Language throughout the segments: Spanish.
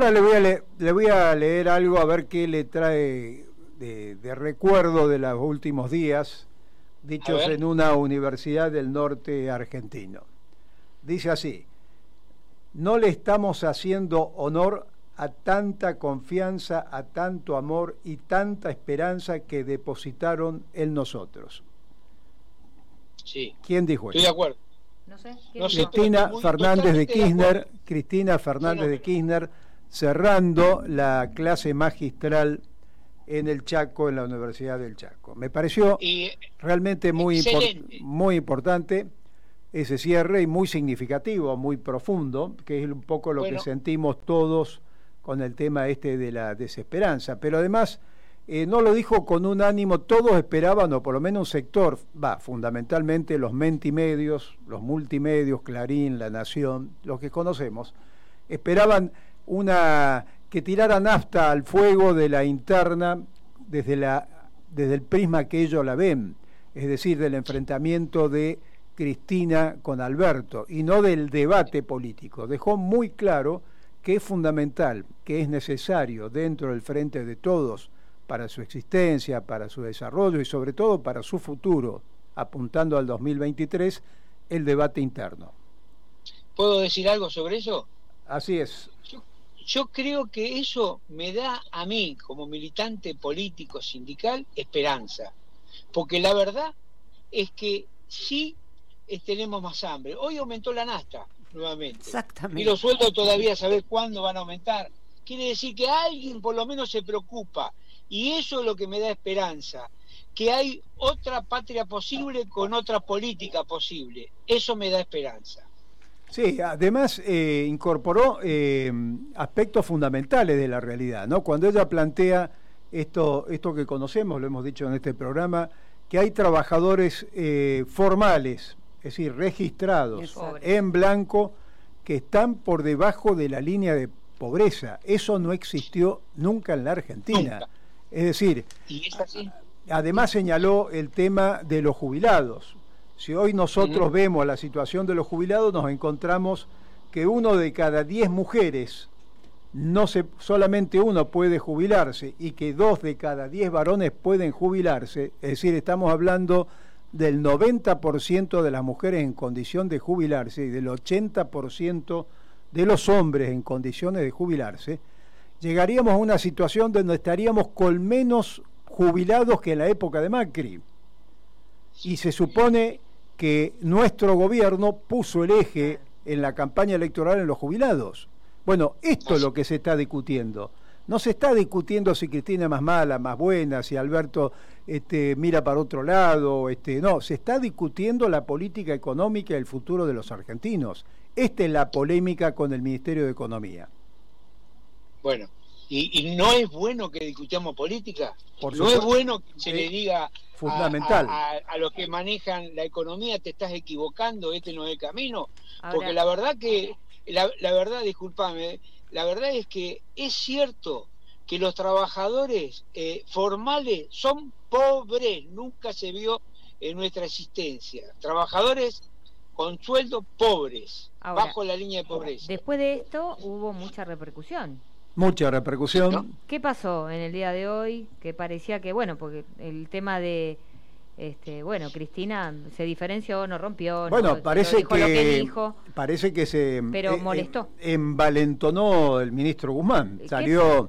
Ahora le voy, a le, voy a leer algo a ver qué le trae de, recuerdo de los últimos días, dichos en una universidad del norte argentino. Dice así, no le estamos haciendo honor a tanta confianza, a tanto amor y tanta esperanza que depositaron en nosotros. Sí. ¿Quién dijo eso? Estoy de acuerdo. No sé. Cristina Fernández de Kirchner, Cristina Fernández de Kirchner, cerrando la clase magistral en el Chaco, en la Universidad del Chaco. Me pareció realmente muy, muy importante ese cierre y muy significativo, muy profundo, que es un poco lo que sentimos todos con el tema este de la desesperanza. Pero además eh, no lo dijo con un ánimo, todos esperaban, o por lo menos un sector, va, fundamentalmente los mentimedios, los multimedios, Clarín, La Nación, los que conocemos, esperaban una que tirara nafta al fuego de la interna desde, la, desde el prisma que ellos la ven, es decir, del enfrentamiento de Cristina con Alberto y no del debate político. Dejó muy claro que es fundamental, que es necesario dentro del frente de todos para su existencia, para su desarrollo y sobre todo para su futuro, apuntando al 2023, el debate interno. ¿Puedo decir algo sobre eso? Así es. Yo, creo que eso me da a mí, como militante político sindical, esperanza. Porque la verdad es que sí tenemos más hambre. Hoy aumentó la nasta nuevamente. Exactamente. Y los sueldos todavía saber cuándo van a aumentar. Quiere decir que alguien por lo menos se preocupa. Y eso es lo que me da esperanza. Que hay otra patria posible con otra política posible. Eso me da esperanza. Sí, además eh, incorporó eh, aspectos fundamentales de la realidad, ¿no? Cuando ella plantea esto, esto que conocemos, lo hemos dicho en este programa, que hay trabajadores eh, formales, es decir, registrados en blanco, que están por debajo de la línea de pobreza. Eso no existió nunca en la Argentina. Es decir, además señaló el tema de los jubilados. Si hoy nosotros vemos la situación de los jubilados, nos encontramos que uno de cada diez mujeres, no se, solamente uno puede jubilarse y que dos de cada diez varones pueden jubilarse. Es decir, estamos hablando del 90% de las mujeres en condición de jubilarse y del 80% de los hombres en condiciones de jubilarse, llegaríamos a una situación donde estaríamos con menos jubilados que en la época de Macri. Y se supone que nuestro gobierno puso el eje en la campaña electoral en los jubilados. Bueno, esto es lo que se está discutiendo. No se está discutiendo si Cristina es más mala, más buena, si Alberto este, mira para otro lado, este, no, se está discutiendo la política económica y el futuro de los argentinos. Esta es la polémica con el Ministerio de Economía. Bueno, ¿y, no es bueno que discutamos política? ¿No es bueno que se le diga fundamental. A, los que manejan la economía te estás equivocando, este no es el camino? Porque la verdad que, la, la verdad, discúlpame, la verdad es que es cierto que los trabajadores eh, formales son pobres, nunca se vio en nuestra existencia. Trabajadores con sueldos pobres, bajo la línea de pobreza. Después de esto hubo mucha repercusión. Mucha repercusión. ¿Qué pasó en el día de hoy? Que parecía que, bueno, porque el tema de este, bueno, Cristina se diferenció, no rompió. Bueno, parece que, parece que se pero eh, molestó. Eh, envalentonó el ministro Guzmán. Salió,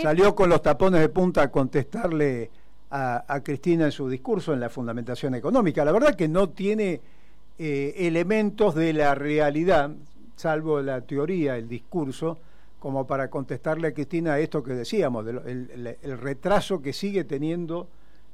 salió con los tapones de punta a contestarle a, Cristina en su discurso en la fundamentación económica. La verdad que no tiene eh, elementos de la realidad, salvo la teoría, el discurso, como para contestarle a Cristina esto que decíamos, el retraso que sigue teniendo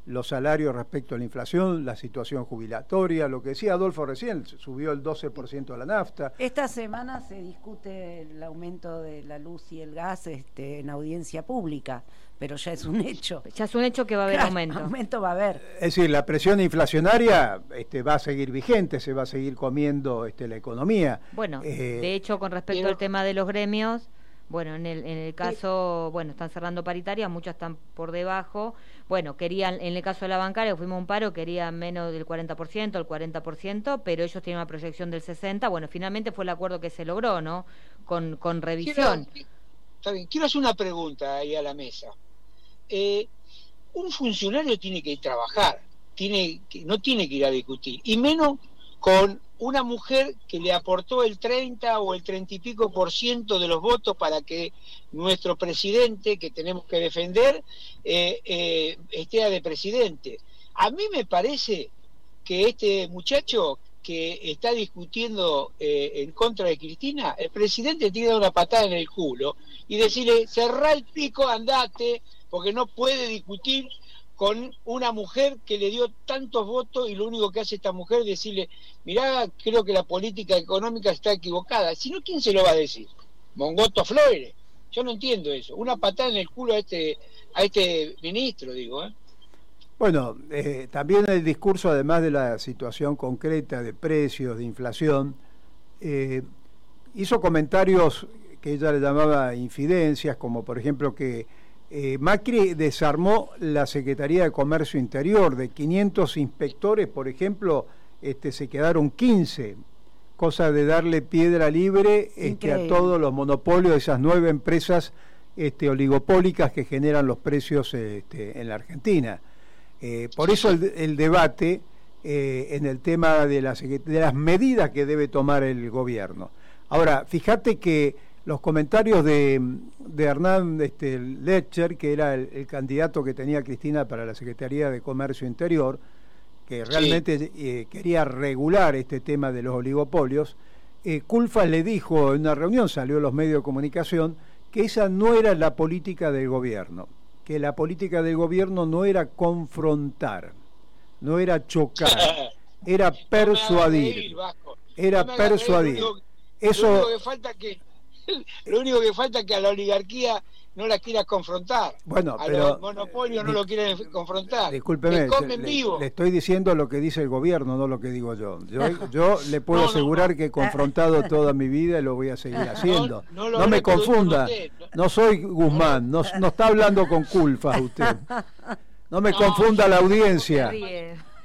los salarios respecto a la inflación, la situación jubilatoria, lo que decía Adolfo recién, subió el 12% de la nafta. Esta semana se discute el aumento de la luz y el gas este, en audiencia pública, pero ya es un hecho. Ya es un hecho que va a haber aumento. Aumento va a haber. Es decir, la presión inflacionaria este, va a seguir vigente, se va a seguir comiendo este, la economía. Bueno, eh, de hecho, con respecto al tema de los gremios bueno, en el, en el caso, bueno, están cerrando paritarias, muchas están por debajo. Bueno, querían, en el caso de la bancaria, fuimos a un paro, querían menos del 40%, el 40%, pero ellos tienen una proyección del 60%. Bueno, finalmente fue el acuerdo que se logró, ¿no? Con, con revisión. está bien. Quiero hacer una pregunta ahí a la mesa. Eh, un funcionario tiene que trabajar, tiene que, no tiene que ir a discutir, y menos con una mujer que le aportó el 30 o el 30 y pico por ciento de los votos para que nuestro presidente, que tenemos que defender, eh, eh, esté de presidente. A mí me parece que este muchacho que está discutiendo eh, en contra de Cristina, el presidente tiene una patada en el culo y decirle, cerrá el pico, andate, porque no puede discutir con una mujer que le dio tantos votos y lo único que hace esta mujer es decirle, mirá, creo que la política económica está equivocada. Si no, ¿quién se lo va a decir? Mongoto Flores. Yo no entiendo eso. Una patada en el culo a este, a este ministro, digo. ¿eh? Bueno, eh, también el discurso, además de la situación concreta de precios, de inflación, eh, hizo comentarios que ella le llamaba infidencias, como por ejemplo que eh, Macri desarmó la Secretaría de Comercio Interior. De 500 inspectores, por ejemplo, este, se quedaron 15, cosa de darle piedra libre este, a todos los monopolios de esas nueve empresas este, oligopólicas que generan los precios este, en la Argentina. Eh, por eso el, debate eh, en el tema de las, de las medidas que debe tomar el gobierno. Ahora, fíjate que los comentarios de, de Hernán este, Letcher, que era el, candidato que tenía Cristina para la Secretaría de Comercio Interior, que realmente eh, quería regular este tema de los oligopolios, eh, Culfa le dijo en una reunión, salió en los medios de comunicación, que esa no era la política del gobierno, que la política del gobierno no era confrontar, no era chocar, era persuadir, era persuadir. Eso, que falta que lo único que falta es que a la oligarquía no la quiera confrontar. Bueno, a pero, los monopolios no lo quieren confrontar. Discúlpeme, le, estoy diciendo lo que dice el gobierno, no lo que digo yo. Yo, le puedo asegurar que he confrontado toda mi vida y lo voy a seguir haciendo. No, me confunda, no soy Guzmán, no, está hablando con culpa usted. No me confunda la audiencia.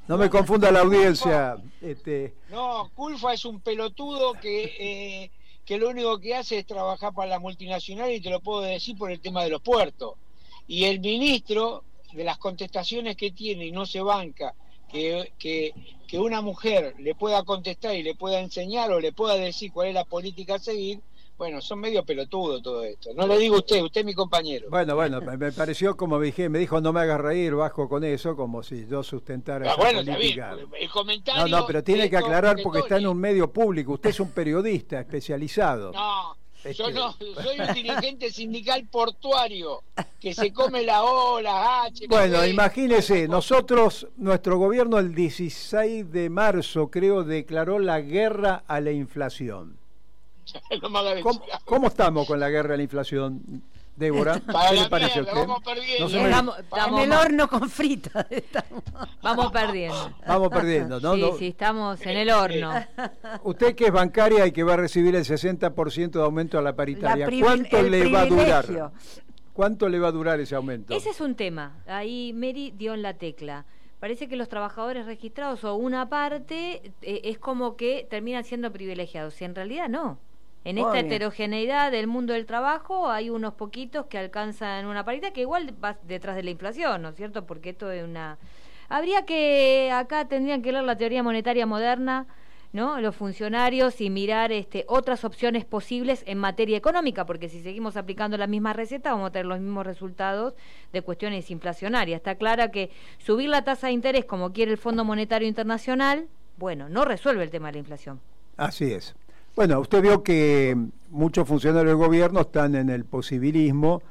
No me confunda la audiencia. Este... No, Culfa es un pelotudo que eh, que lo único que hace es trabajar para la multinacional y te lo puedo decir por el tema de los puertos. Y el ministro, de las contestaciones que tiene y no se banca, que, que, que una mujer le pueda contestar y le pueda enseñar o le pueda decir cuál es la política a seguir, bueno, son medio pelotudos todo esto. No le digo usted, usted es mi compañero. Bueno, bueno, me pareció como dije, me dijo no me hagas reír, bajo con eso, como si yo sustentara ah, política. el comentario no, no, pero tiene que aclarar porque está en un medio público. Usted es un periodista especializado. No, yo no, soy un dirigente sindical portuario que se come la O, la H. Bueno, imagínese, nosotros, nuestro gobierno el 16 de marzo, creo, declaró la guerra a la inflación. ¿Cómo, estamos con la guerra de la inflación? Débora, ¿qué le parece a usted? Vamos perdiendo. estamos, en el horno con fritas. Vamos perdiendo. Vamos perdiendo, ¿no? Sí, sí, estamos en el horno. Usted que es bancaria y que va a recibir el 60% de aumento a la paritaria, ¿cuánto le va a durar? ¿Cuánto le va a durar ese aumento? Ese es un tema. Ahí Mary dio en la tecla parece que los trabajadores registrados o una parte eh, es como que terminan siendo privilegiados, y en realidad no. En esta heterogeneidad del mundo del trabajo hay unos poquitos que alcanzan una paridad que igual va detrás de la inflación, ¿no es cierto? Porque esto es una... Habría que, acá tendrían que leer la teoría monetaria moderna, ¿no? Los funcionarios y mirar este, otras opciones posibles en materia económica, porque si seguimos aplicando la misma receta vamos a tener los mismos resultados de cuestiones inflacionarias. Está clara que subir la tasa de interés como quiere el Fondo Monetario Internacional, bueno, no resuelve el tema de la inflación. Así es. Bueno, usted vio que muchos funcionarios del gobierno están en el posibilismo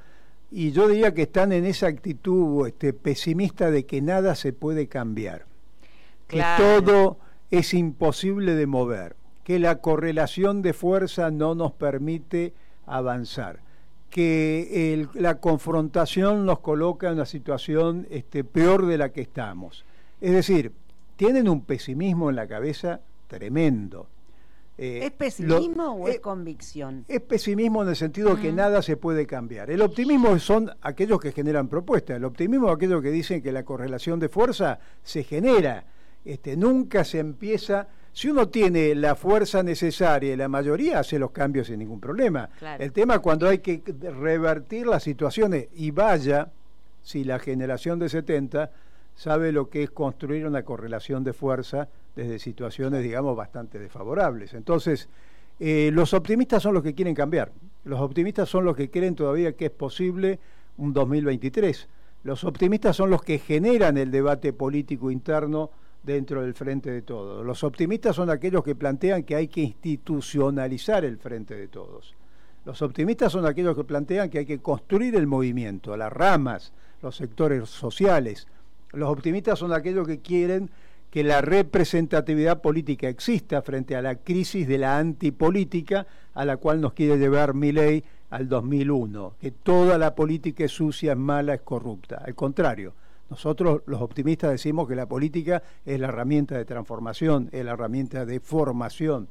y yo diría que están en esa actitud este, pesimista de que nada se puede cambiar, que todo es imposible de mover, que la correlación de fuerza no nos permite avanzar, que la confrontación nos coloca en una situación este, peor de la que estamos. Es decir, tienen un pesimismo en la cabeza tremendo. Eh, ¿Es pesimismo o es, convicción? Es pesimismo en el sentido de que nada se puede cambiar. El optimismo son aquellos que generan propuestas. El optimismo es aquellos que dicen que la correlación de fuerza se genera. Este, nunca se empieza si uno tiene la fuerza necesaria y la mayoría hace los cambios sin ningún problema. El tema es cuando hay que revertir las situaciones y vaya, si la generación de 70 sabe lo que es construir una correlación de fuerza desde situaciones, digamos, bastante desfavorables. Entonces, eh, los optimistas son los que quieren cambiar. Los optimistas son los que creen todavía que es posible un 2023. Los optimistas son los que generan el debate político interno dentro del frente de todos. Los optimistas son aquellos que plantean que hay que institucionalizar el frente de todos. Los optimistas son aquellos que plantean que hay que construir el movimiento, las ramas, los sectores sociales. Los optimistas son aquellos que quieren que la representatividad política exista frente a la crisis de la antipolítica a la cual nos quiere llevar ley al 2001, que toda la política es sucia, es mala, es corrupta. Al contrario, nosotros los optimistas decimos que la política es la herramienta de transformación, es la herramienta de formación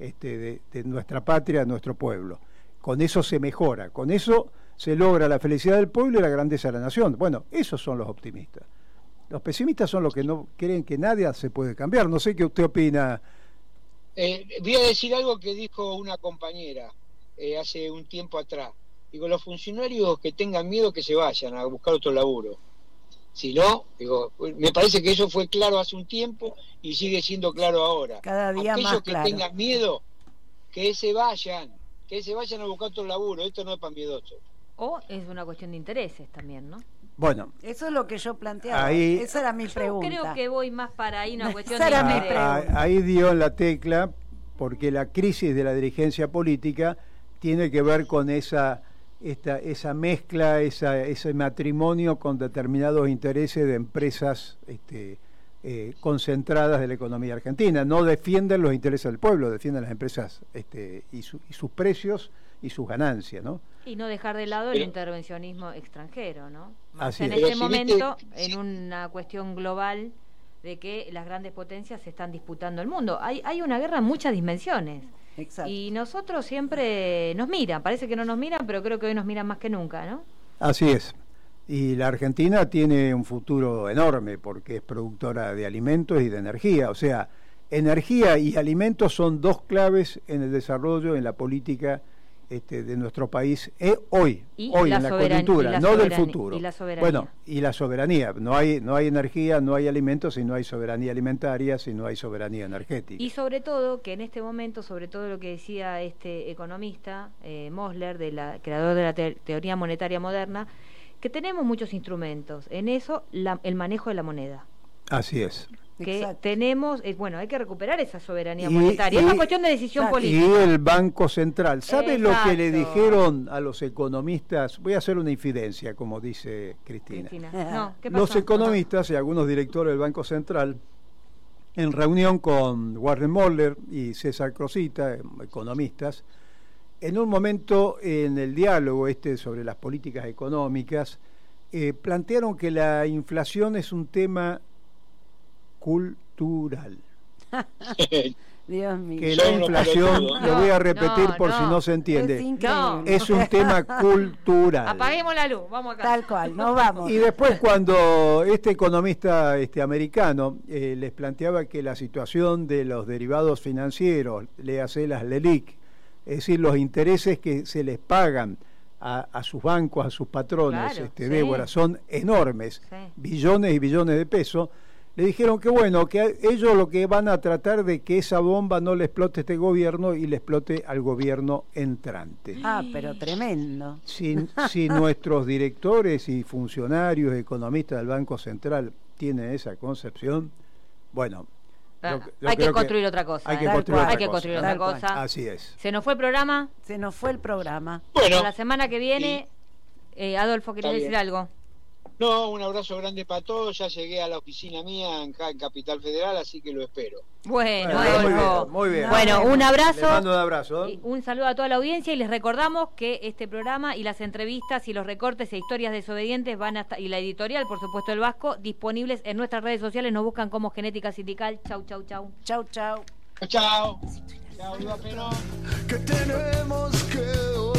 este, de, de nuestra patria, de nuestro pueblo. Con eso se mejora, con eso se logra la felicidad del pueblo y la grandeza de la nación. Bueno, esos son los optimistas. Los pesimistas son los que no creen que nadie se puede cambiar. No sé qué usted opina. Eh, voy a decir algo que dijo una compañera eh, hace un tiempo atrás. Digo, los funcionarios que tengan miedo que se vayan a buscar otro laburo. Si no, digo, me parece que eso fue claro hace un tiempo y sigue siendo claro ahora. Cada día Aquellos que tengan miedo, que se vayan, que se vayan a buscar otro laburo. Esto no es para miedosos. O es una cuestión de intereses también, ¿no? Bueno, eso es lo que yo planteaba. Ahí, Esa era mi pregunta. Creo que voy más para ahí una cuestión de ahí, ahí dio la tecla porque la crisis de la dirigencia política tiene que ver con esa esta, esa mezcla, esa, ese matrimonio con determinados intereses de empresas este, eh, concentradas de la economía argentina. No defienden los intereses del pueblo, defienden las empresas este, y, y sus precios y sus ganancias, ¿no? Y no dejar de lado el intervencionismo extranjero, ¿no? en este momento, en una cuestión global de que las grandes potencias se están disputando el mundo. Hay, hay una guerra en muchas dimensiones. Exacto. Y nosotros siempre nos miran, parece que no nos miran, pero creo que hoy nos miran más que nunca, ¿no? Así es. Y la Argentina tiene un futuro enorme porque es productora de alimentos y de energía. O sea, energía y alimentos son dos claves en el desarrollo, en la política este, de nuestro país eh, hoy, hoy en la coyuntura, no del futuro. Y la soberanía. Bueno, y la soberanía. No hay, no hay energía, no hay alimentos si no hay soberanía alimentaria, si no hay soberanía energética. Y sobre todo, que en este momento, sobre todo lo que decía este economista, eh, Mosler, de la, creador de la teoría monetaria moderna, que tenemos muchos instrumentos. En eso, el manejo de la moneda. Así es que tenemos, eh, bueno, hay que recuperar esa soberanía monetaria. es una cuestión de decisión política. Y el Banco Central. ¿Sabe lo que le dijeron a los economistas? Voy a hacer una infidencia, como dice Cristina. No, los economistas y algunos directores del Banco Central, en reunión con Warren Moller y César Crosita, economistas, en un momento en el diálogo este sobre las políticas económicas, eh, plantearon que la inflación es un tema cultural. Dios mío. Que la inflación, lo voy a repetir por si no se entiende, es, un tema cultural. Apaguemos la luz, vamos acá. Tal cual, no vamos. Y después cuando este economista este americano eh, les planteaba que la situación de los derivados financieros, le hace las LELIC, es decir, los intereses que se les pagan a, sus bancos, a sus patrones, este, Débora, son enormes, billones y billones de pesos le dijeron que bueno, que ellos lo que van a tratar de que esa bomba no le explote a este gobierno y le explote al gobierno entrante. Ah, pero tremendo. Si, si nuestros directores y funcionarios, economistas del Banco Central tienen esa concepción, bueno, ah, hay que construir otra cosa. Hay que, construir, otra, hay que construir otra cosa. Así es. ¿Se nos fue el programa? Se nos fue el programa. Bueno. La semana que viene, eh, Adolfo, ¿querés decir algo? No, un abrazo grande para todos. Ya llegué a la oficina mía en, Capital Federal, así que lo espero. Bueno, muy bien, Bueno, un abrazo. un abrazo. un saludo a toda la audiencia y les recordamos que este programa y las entrevistas y los recortes e historias desobedientes van a estar, y la editorial, por supuesto, el Vasco, disponibles en nuestras redes sociales. Nos buscan como Genética Sindical. Chau, chau, chau. Chau, chau. Chau. Chau, Que tenemos que